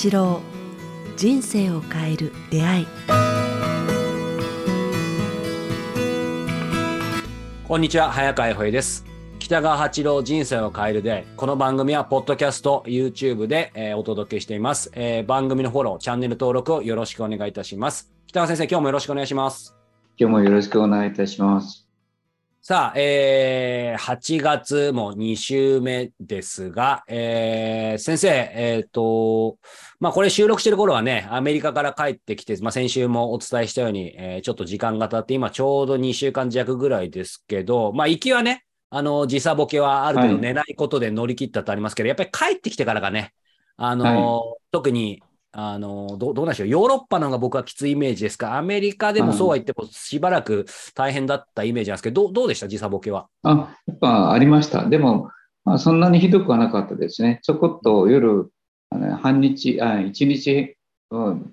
八郎人生を変える出会い。こんにちは早川洋平です。北川八郎人生を変えるでこの番組はポッドキャスト YouTube で、えーお届けしています、えー番組のフォローチャンネル登録をよろしくお願いいたします。北川先生今日もよろしくお願いします。今日もよろしくお願いいたします。さあ、えー、8月も2週目ですが、えー、先生、えっ、と、まあ、これ収録してる頃はね、アメリカから帰ってきて、まあ、先週もお伝えしたように、えーちょっと時間が経って、今ちょうど2週間弱ぐらいですけど、まあ、行きはね、あの、時差ボケはある程度はい。寝ないことで乗り切ったとありますけど、やっぱり帰ってきてからがね、あの、特に、あの、どうどうなんでしょう、ヨーロッパの方が僕はきついイメージですか、アメリカでもそうは言ってもしばらく大変だったイメージなんですけど、どうどうでした、時差ボケは。あ、やっぱありました。でも、まあ、そんなにひどくはなかったですね。ちょこっと夜、あの半日、あ一日、うん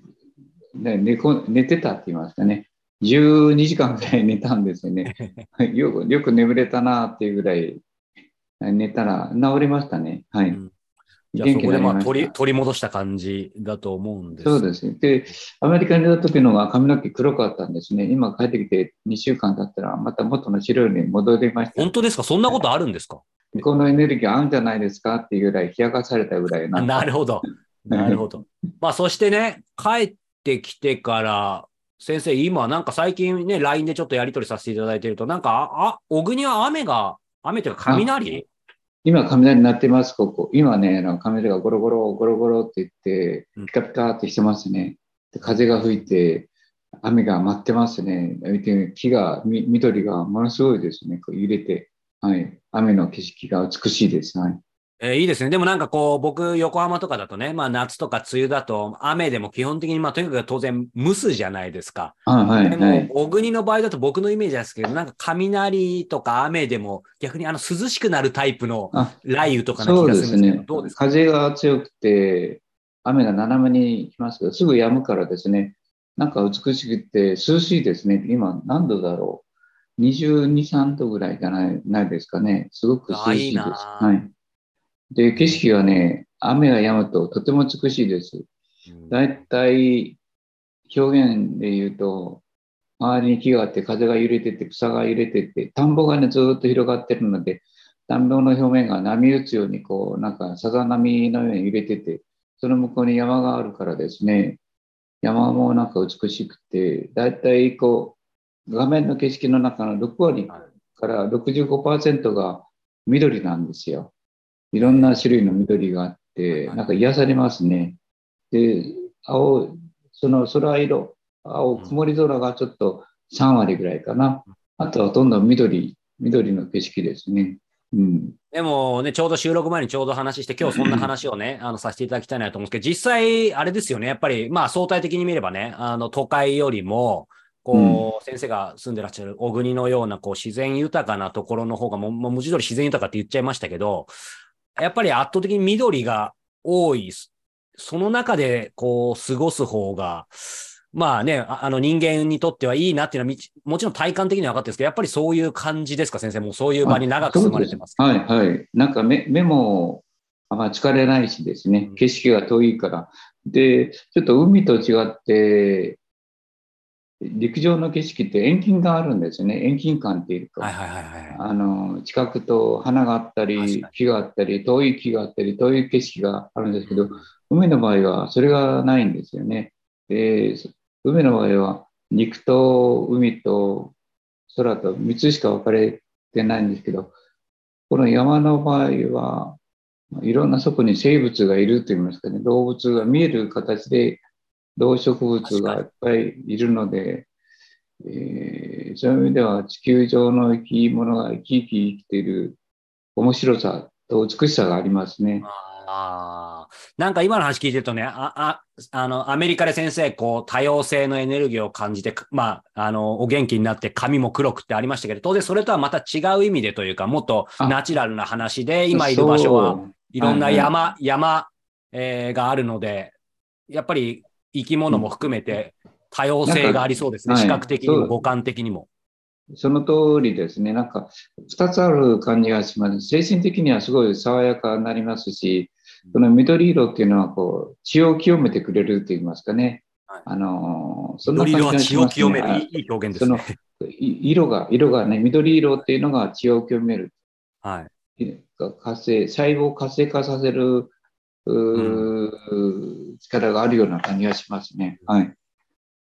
ね寝こ寝てたって言いますかね。12時間ぐらい寝たんですよね。よくよく眠れたなっていうぐらい寝たら治りましたね。はい。うんそこでまあ取り取り戻した感じだと思うんです。そうですね。で、アメリカにいた時のが髪の毛黒かったんですね。今帰ってきて2週間経ったら、また元の白に戻りました。本当ですか？そんなことあるんですか？このエネルギー合うんじゃないですか？っていうぐらい冷やかされたぐらいあ なるほど。なるほど。まあそしてね、帰ってきてから、先生、今なんか最近ね、LINE でちょっとやり取りさせていただいてると、なんか、あ、あ小国は雨が、雨というか雷？今、雷鳴ってます、ここ。今ね、あの雷がゴロゴロ、ゴロゴロって言ってうん、ピカピカってしてますね。で風が吹いて、雨が舞ってますね。見て木が、み緑がものすごいですね。こう揺れて。はい。雨の景色が美しいです。はい。えーいいですね。でもなんかこう、僕、横浜とかだとね、まあ夏とか梅雨だと、雨でも基本的に、まあとにかく当然、蒸すじゃないですか。あはい、でもはい。、小国の場合だと僕のイメージですけど、なんか雷とか雨でも逆にあの涼しくなるタイプのあ雷雨とかな気がでするんですけど、。どうですか？風が強くて、雨が斜めに来ますけど、すぐ止むからですね、なんか美しくて涼しいですね。今、何度だろう？22、3度ぐらいじゃないないですかね。すごく涼しいです。あいいなはい。で、景色がね、雨が止むととても美しいです。うんだいたい表現で言うと、周りに木があって、風が揺れてて、草が揺れてて、田んぼがね、ずーっと広がってるので、田んぼの表面が波打つように、こう、なんかさざ波のように揺れてて、その向こうに山があるからですね、山もなんか美しくて、だいたいこう、画面の景色の中の6割から65%が緑なんですよ。いろんな種類の緑があって、なんか癒されますね。で、青、その空色、青、曇り空がちょっと3割ぐらいかな。あとはほとんど緑、緑の景色ですね。うん。でもね、ちょうど収録前にちょうど話して、今日そんな話をね、あの、させていただきたいなと思うんですけど、実際、あれですよね、やっぱり、まあ、相対的に見ればね、あの、都会よりも、こう、先生が住んでらっしゃる小国のような、こう、自然豊かなところの方が、もう、もう文字通り自然豊かって言っちゃいましたけど、やっぱり圧倒的に緑が多い、その中で、こう、過ごす方が、まあね、ああの人間にとってはいいなっていうのはもちろん体感的には分かってるんですけど、やっぱりそういう感じですか、先生？もうそういう場に長く住まれてます。はいはい。なんか目目もあんま疲れないしですねうん、景色が遠いから。で、ちょっと海と違って、陸上の景色って遠近感あるんですよね。遠近感っていうか。はいはいはいはい。あの近くと花があったり木があったり遠い木があったり遠い景色があるんですけど海の場合はそれがないんですよね。で海の場合は陸と海と空と3つしか分かれてないんですけどこの山の場合はいろんなそこに生物がいるといいますかね動物が見える形で動植物がいっぱいいるので、えーそういう意味では地球上の生き物が生き生き生きている面白さと美しさがありますね。ああ。なんか今の話聞いてるとね、あ、あ、あの、アメリカで先生、こう、多様性のエネルギーを感じて、かまあ、あの、お元気になって髪も黒くってありましたけど、当然それとはまた違う意味でというか、もっとあナチュラルな話で、今いる場所はいろんなはいはい山、山、えーがあるので、やっぱり生き物も含めて多様性がありそうですね。なんか視覚的にもはい五感的にも。その通りですね。なんか、二つある感じがします。精神的にはすごい爽やかになりますし、この緑色っていうのはこう血を清めてくれると言いますかね。はいあのーそんな緑色は感じがします血を清める。ねいいいい表現ですね。い色が、色がね、緑色っていうのが血を清める。はい。活性、細胞を活性化させる、うー力があるような感じがしますね。はい。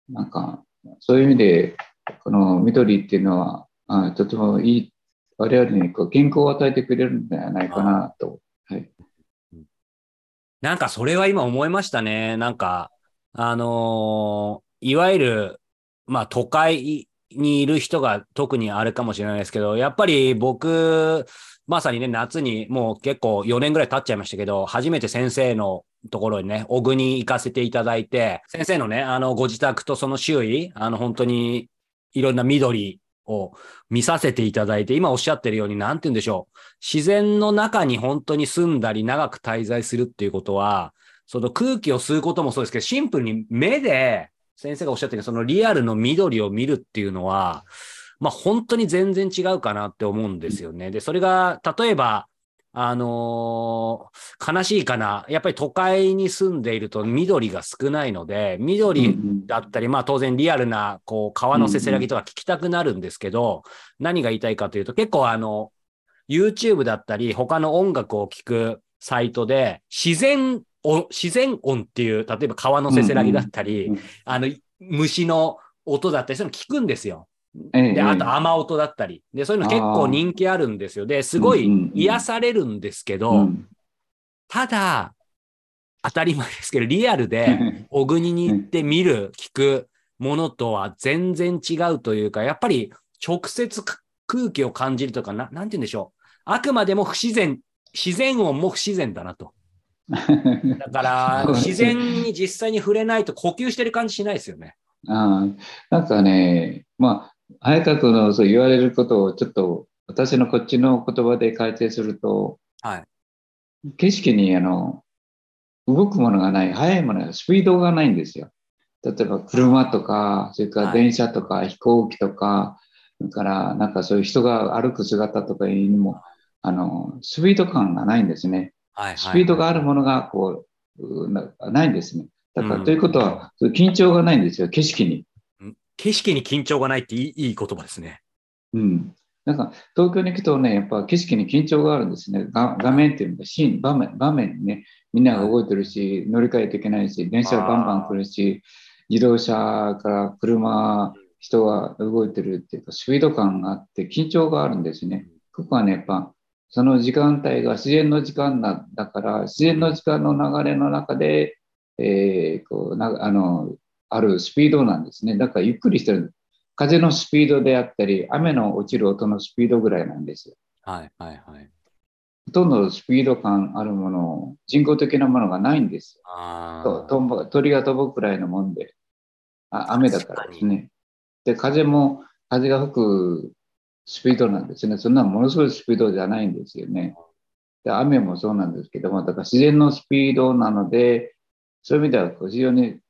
なんか、そういう意味で、この緑っていうのは、あとてもいい、我々にこう健康を与えてくれるんではないかなと。はい。なんかそれは今思いましたね。なんか、あのーいわゆる、まあ都会にいる人が特にあるかもしれないですけど、やっぱり僕、まさにね、夏にもう結構4年ぐらい経っちゃいましたけど、初めて先生のところにね、小国に行かせていただいて、先生のね、あの、ご自宅とその周囲、あの、本当にいろんな緑を見させていただいて、今おっしゃってるように、なんて言うんでしょう。自然の中に本当に住んだり長く滞在するっていうことは、その空気を吸うこともそうですけど、シンプルに目で、先生がおっしゃってるそのリアルの緑を見るっていうのは、まあ本当に全然違うかなって思うんですよね。で、それが、例えば、あのー悲しいかな。やっぱり都会に住んでいると緑が少ないので、緑だったり、まあ当然リアルな、こう、川のせせらぎとか聞きたくなるんですけど、何が言いたいかというと、結構あの、YouTube だったり、他の音楽を聴くサイトで、自然音、自然音っていう、例えば川のせせらぎだったり、あの、虫の音だったり、そういうの聞くんですよ。ええで、あと雨音だったり。で、そういうの結構人気あるんですよ。で、すごい癒されるんですけど、うんただ、当たり前ですけど、リアルで、小国に行って見る、聞くものとは全然違うというか、やっぱり直接か空気を感じるとか、ななんて言うんでしょう。あくまでも不自然、自然音も不自然だなと。だから、自然に実際に触れないと呼吸してる感じしないですよね。ああなんかね、まあ、早川君のそう言われることをちょっと私のこっちの言葉で解説すると、はい。景色にあの動くものがない、速いものが、スピードがないんですよ。例えば車とか、それから電車とか飛行機とか、それからなんかそういう人が歩く姿とかにも、あの、スピード感がないんですね。スピードがあるものがこう、うなないんですね。だから、うんということは、緊張がないんですよ、景色に。景色に緊張がないっていいいい言葉ですね。うん。なんか、東京に行くとね、やっぱ景色に緊張があるんですね。が画面っていうのが、シーン、場面、場面にね、みんなが動いてるし、乗り換えといけないし、電車がバンバン来るし、自動車から車、人が動いてるっていうか、スピード感があって、緊張があるんですね。ここはね、やっぱ、その時間帯が自然の時間だだから、自然の時間の流れの中で、えーこうなあの、あるスピードなんですね。だからゆっくりしてる。風のスピードであったり、雨の落ちる音のスピードぐらいなんですよ。はい、はい、はい。ほとんどスピード感あるもの、人工的なものがないんですよ。あと鳥が飛ぶくらいのもんで、あ雨だからですね。で、風も、風が吹くスピードなんですね。そんなものすごいスピードじゃないんですよね。で雨もそうなんですけども、だから自然のスピードなので、そういう意味では非常に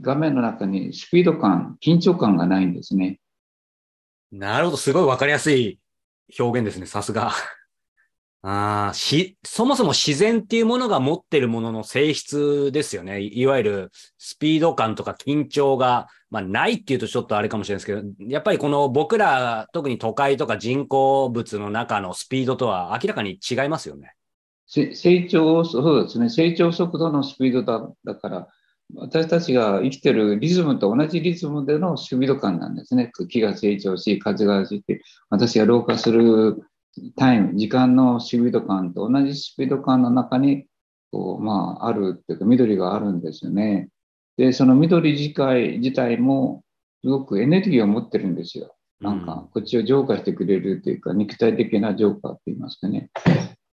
画面の中にスピード感、緊張感がないんですね。なるほど、すごいわかりやすい表現ですね、さすが。ああ、し、そもそも自然っていうものが持ってるものの性質ですよね。いいわゆるスピード感とか緊張が、まあないっていうとちょっとあれかもしれないですけど、やっぱりこの僕ら、特に都会とか人工物の中のスピードとは明らかに違いますよね。せ成長、そうですね、成長速度のスピードだだから、私たちが生きてるリズムと同じリズムでのスピード感なんですね。木が成長し、風が走って、私が老化するタイム、時間のスピード感と同じスピード感の中に、こう、まあ、あるっていうか、緑があるんですよね。で、その緑自体自体も、すごくエネルギーを持ってるんですよ。なんか、こっちを浄化してくれるというか、肉体的な浄化って言いますかね。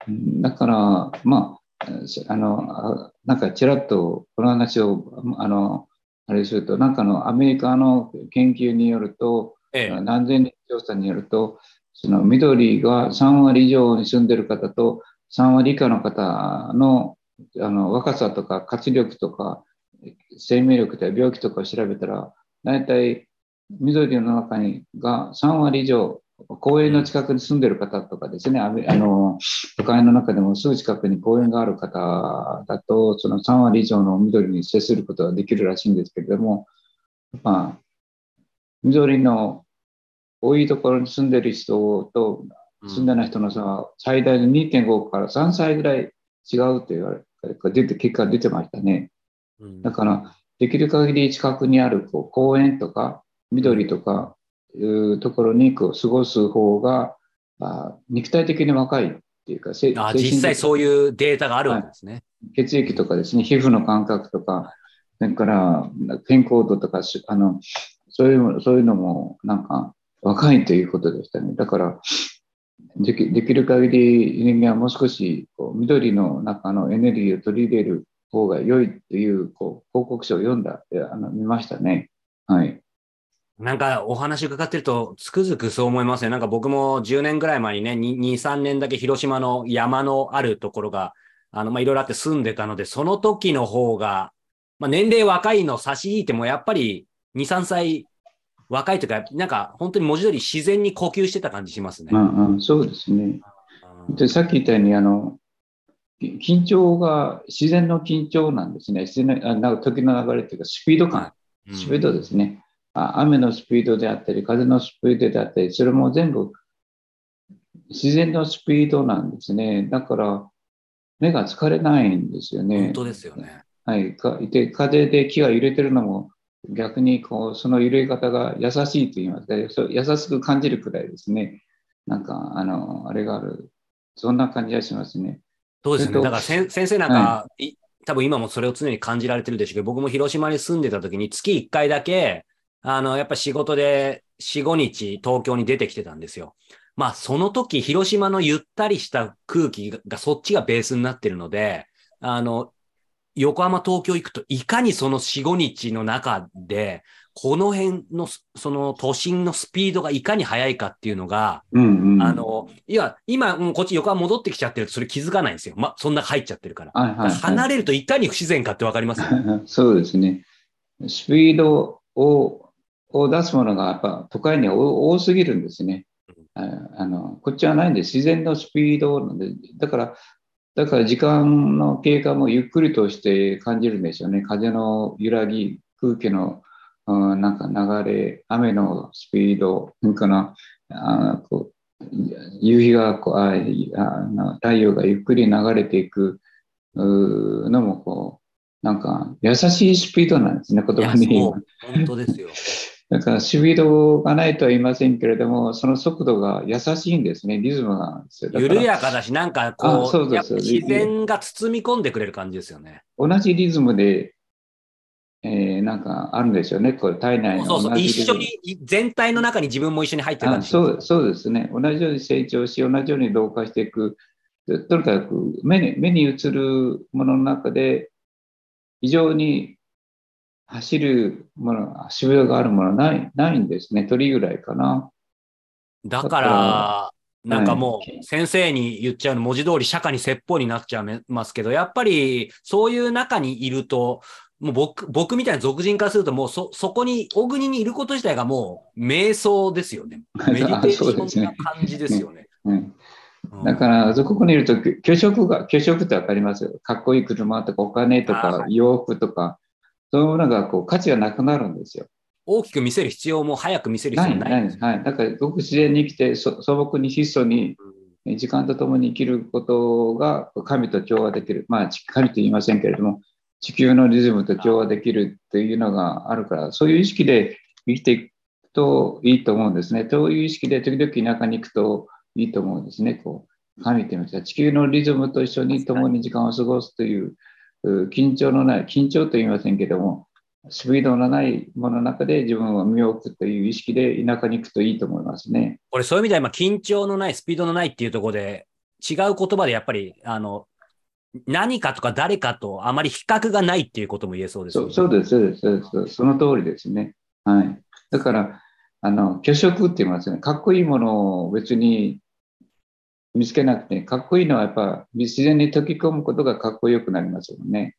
うんだから、まあ、あの、あなんかちらっとこの話を、あの、あれすると、なんかのアメリカの研究によると、ええ。何千人調査によると、その緑が3割以上に住んでる方と3割以下の方のあの若さとか活力とか生命力とか病気とかを調べたら、大体緑の中にが3割以上公園の近くに住んでる方とかですね、あの、都会の中でもすぐ近くに公園がある方だと、その3割以上の緑に接することができるらしいんですけれども、まあ、緑の多いところに住んでる人と住んでない人の差は最大で2.5から3歳ぐらい違うと言われ出て、結果が出てましたね。だから、できる限り近くにあるこう公園とか緑とかいうところにこう過ごす方が、あ肉体的に若いっていうか、あ実際そういうデータがあるわけですね、はい、血液とかですね、皮膚の感覚とか、それから健康度とか、あのそういうそういうのもなんか若いということでしたね。だからできできる限り人間はもう少しこう緑の中のエネルギーを取り入れる方が良いというこう報告書を読んだ、あの見ましたね。はい。なんかお話伺ってるとつくづくそう思いますね。なんか僕も10年ぐらい前にね、2、3年だけ広島の山のあるところが、あの、ま、いろいろあって住んでたので、その時の方が、まあ、年齢若いの差し引いてもやっぱり2、3歳若いというか、なんか本当に文字通り自然に呼吸してた感じしますね。うんうん、そうですね。で、さっき言ったように、あの、緊張が自然の緊張なんですね。自然のなんか時の流れというか、スピード感、うん、スピードですね。雨のスピードであったり、風のスピードであったり、それも全部自然のスピードなんですね。だから、目が疲れないんですよね。本当ですよね。はい。かで風で木が揺れてるのも、逆にこうその揺れ方が優しいと言いますか、優しく感じるくらいですね。なんか、あの、あれがある。そんな感じがしますね。そうですね。だから先生なんか、はい、多分今もそれを常に感じられてるでしょうけど、僕も広島に住んでた時に月1回だけ、あの、やっぱ仕事で4、5日東京に出てきてたんですよ。まあ、その時、広島のゆったりした空気がそっちがベースになってるので、あの、横浜、東京行くと、いかにその4、5日の中で、この辺の、その都心のスピードがいかに速いかっていうのが、うんうん、あの、いや、今、うん、こっち横浜戻ってきちゃってるとそれ気づかないんですよ。ま、そんな入っちゃってるから。はいはいはい、離れるといかに不自然かってわかります？そうですね。スピードをを出すものがやっぱ都会には多すぎるんですね。あのこっちはないんで自然のスピードなんで、だから、だから時間の経過もゆっくりとして感じるんですよね。風の揺らぎ、空気の、うん、なんか流れ、雨のスピード、それからあこう夕日がこうああ太陽がゆっくり流れていくのもこう、なんか優しいスピードなんですね、言葉に。本当ですよ。だからスピードがないとは言いませんけれども、その速度が優しいんですね、リズムが緩やかだし、なんかこう、そうです自然が包み込んでくれる感じですよね。同じリズムで、えー、なんかあるんですよね、これ体内のそうそう一緒に、全体の中に自分も一緒に入ってる感じそうそうですね、同じように成長し、同じように同化していく、とにかく目に目に映るものの中で、非常に走るもの、足場があるものない、ないんですね。鳥ぐらいかな。だから、なんかもう先生に言っちゃうの文字通り釈迦に説法になっちゃいますけど、やっぱりそういう中にいると、もう僕、僕みたいな俗人からすると、もうそ、そこに、小国にいること自体がもう瞑想ですよね。メディテーションな感じですよね。うんだから、ここにいると、虚食が、虚食ってわかりますよ。かっこいい車とかお金とか洋服とか、そういうものがこう価値がなくなるんですよ。大きく見せる必要も早く見せる必要ないないはい。だから、ごく自然に生きて素朴に質素に、時間とともに生きることが神と調和できる。まあ、神と言いませんけれども、地球のリズムと調和できるっていうのがあるから、そういう意識で生きていくといいと思うんですね。そういう意識で時々田舎に行くといいと思うんですね。こう神って言いました地球のリズムと一緒に共に時間を過ごすという緊張のない、緊張と言いませんけども、スピードのないものの中で自分は身を置くという意識で田舎に行くといいと思いますね。これそういう意味では今緊張のない、スピードのないっていうところで違う言葉でやっぱりあの何かとか誰かとあまり比較がないっていうことも言えそうですね。そうです、そうです、そうです。その通りですね。はい。だから、あの、虚飾って言いますね。かっこいいものを別に見つけなくて、かっこいいのはやっぱ自然に溶け込むことがかっこよくなりますよね。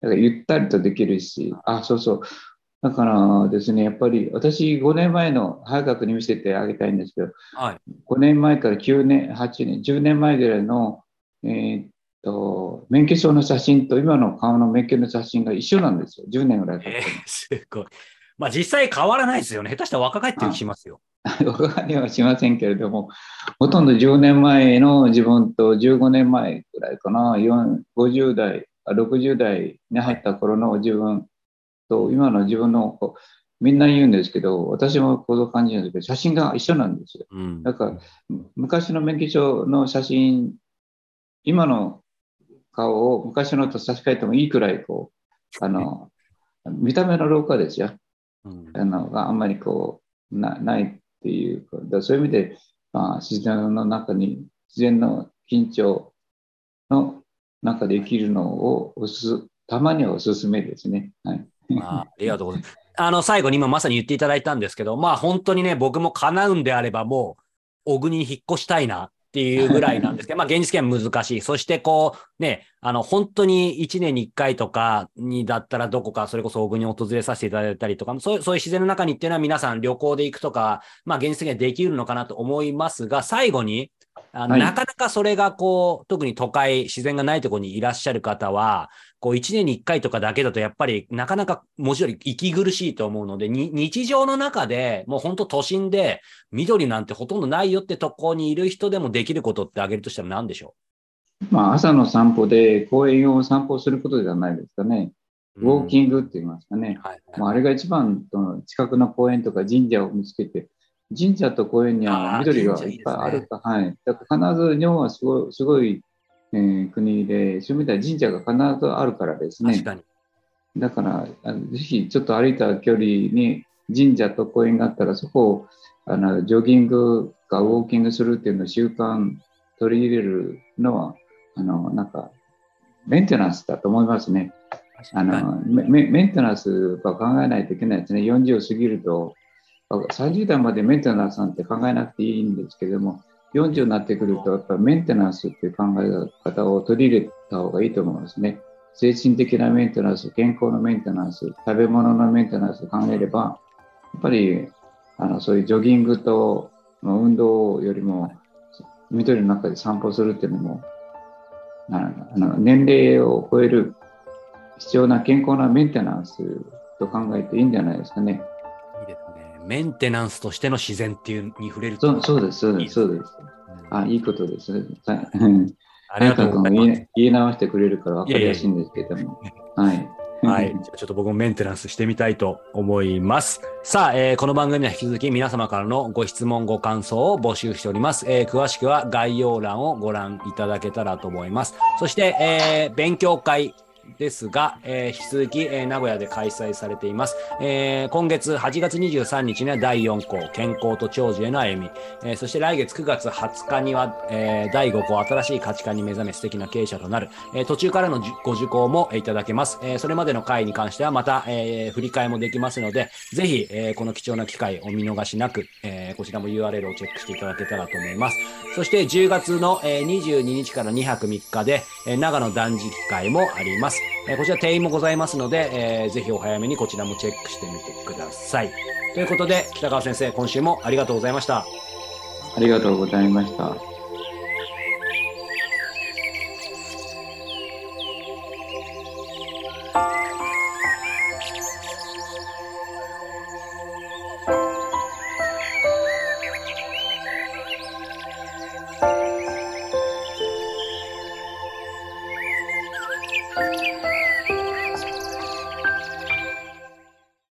だからゆったりとできるし、あ、そうそう。だからですね、やっぱり私5年前の早川に見せてあげたいんですけど、はい。5年前から9年、8年、10年前ぐらいの、えーっと、免許証の写真と今の顔の免許の写真が一緒なんですよ。10年ぐらい経ってえー、すごい。まあ実際変わらないですよね。下手したら若返ってる気しますよ。も。お金はしませんけれども、ほとんど10年前の自分と15年前ぐらいかな、4 50代、あ60代に入った頃の自分と今の自分の、みんな言うんですけど、私もこう感じるんですけど、写真が一緒なんですよ。うん。だから、昔の免許証の写真、今の顔を昔のと差し替えてもいいくらい、こう、あの、見た目の老化ですよ。うんあのがあんまりこうなないっていうだかそういう意味で、まあ、自然の中に自然の緊張の中で生きるのをおすたまにはおすすめですね。はい、あありがとうございます。あの、最後に今まさに言っていただいたんですけど、まあ本当にね、僕も叶うんであればもう、小国に引っ越したいなっていうぐらいなんですけど、まあ現実圏は難しい。そしてこう、ね、あの、本当に1年に1回とかにだったらどこかそれこそ小国を訪れさせていただいたりとか、そういうそういう自然の中にっていうのは皆さん旅行で行くとか、まあ現実的にはできるのかなと思いますが、最後に、あのはいなかなかそれがこう、特に都会、自然がないところにいらっしゃる方は、こう1年に1回とかだけだとやっぱりなかなか文字通り息苦しいと思うので、に日常の中でもう本当都心で緑なんてほとんどないよってとこにいる人でもできることってあげるとしたら何でしょまあ、朝の散歩で公園を散歩することじゃないですかね。うウォーキンングって言いますかね。はいまあ、あれが一番その近くの公園とか神社を見つけて、神社と公園には緑がいっぱいあるか、はい。だから必ず日本はすごいすごい、えー国で、そういう意味では神社が必ずあるからですね確。かに。だから、あのぜひちょっと歩いた距離に神社と公園があったら、そこをあのジョギングかウォーキングするっていうのを習慣取り入れるのは、あの、なんか、メンテナンスだと思いますね。あの、メンテナンスは考えないといけないですね。40を過ぎると、30代までメンテナンスなんて考えなくていいんですけども、40になってくると、やっぱりメンテナンスっていう考え方を取り入れた方がいいと思いますね。精神的なメンテナンス、健康のメンテナンス、食べ物のメンテナンスを考えれば、やっぱりあのそういうジョギングと運動よりも、緑の中で散歩するっていうのも、あの年齢を超える必要な健康なメンテナンスと考えていいんじゃないですかね。メンテナンスとしての自然っていうに触れるそうそうです、そうです、そうです。うんあ、いいことです。はいうん ありがとうございます。言い直してくれるから分かりやすいんですけども。はい。はい。じゃあちょっと僕もメンテナンスしてみたいと思います。さあ、えーこの番組では引き続き皆様からのご質問、ご感想を募集しております。えー詳しくは概要欄をご覧いただけたらと思います。そして、えー勉強会ですが、えー引き続き、えー名古屋で開催されています。えー今月8月23日には第4項、健康と長寿への歩み。えーそして来月9月20日には、えー第5項、新しい価値観に目覚め素敵な経営者となる。えー途中からのご受講もえいただけます。えーそれまでの回に関してはまた、えー振り替えもできますので、ぜひ、えーこの貴重な機会お見逃しなく、えーこちらも URL をチェックしていただけたらと思います。そして10月の、えー22日から2泊3日で、えー長野断食会もあります。えこちら定員もございますので、えーぜひお早めにこちらもチェックしてみてください。ということで、北川先生、今週もありがとうございました。ありがとうございました。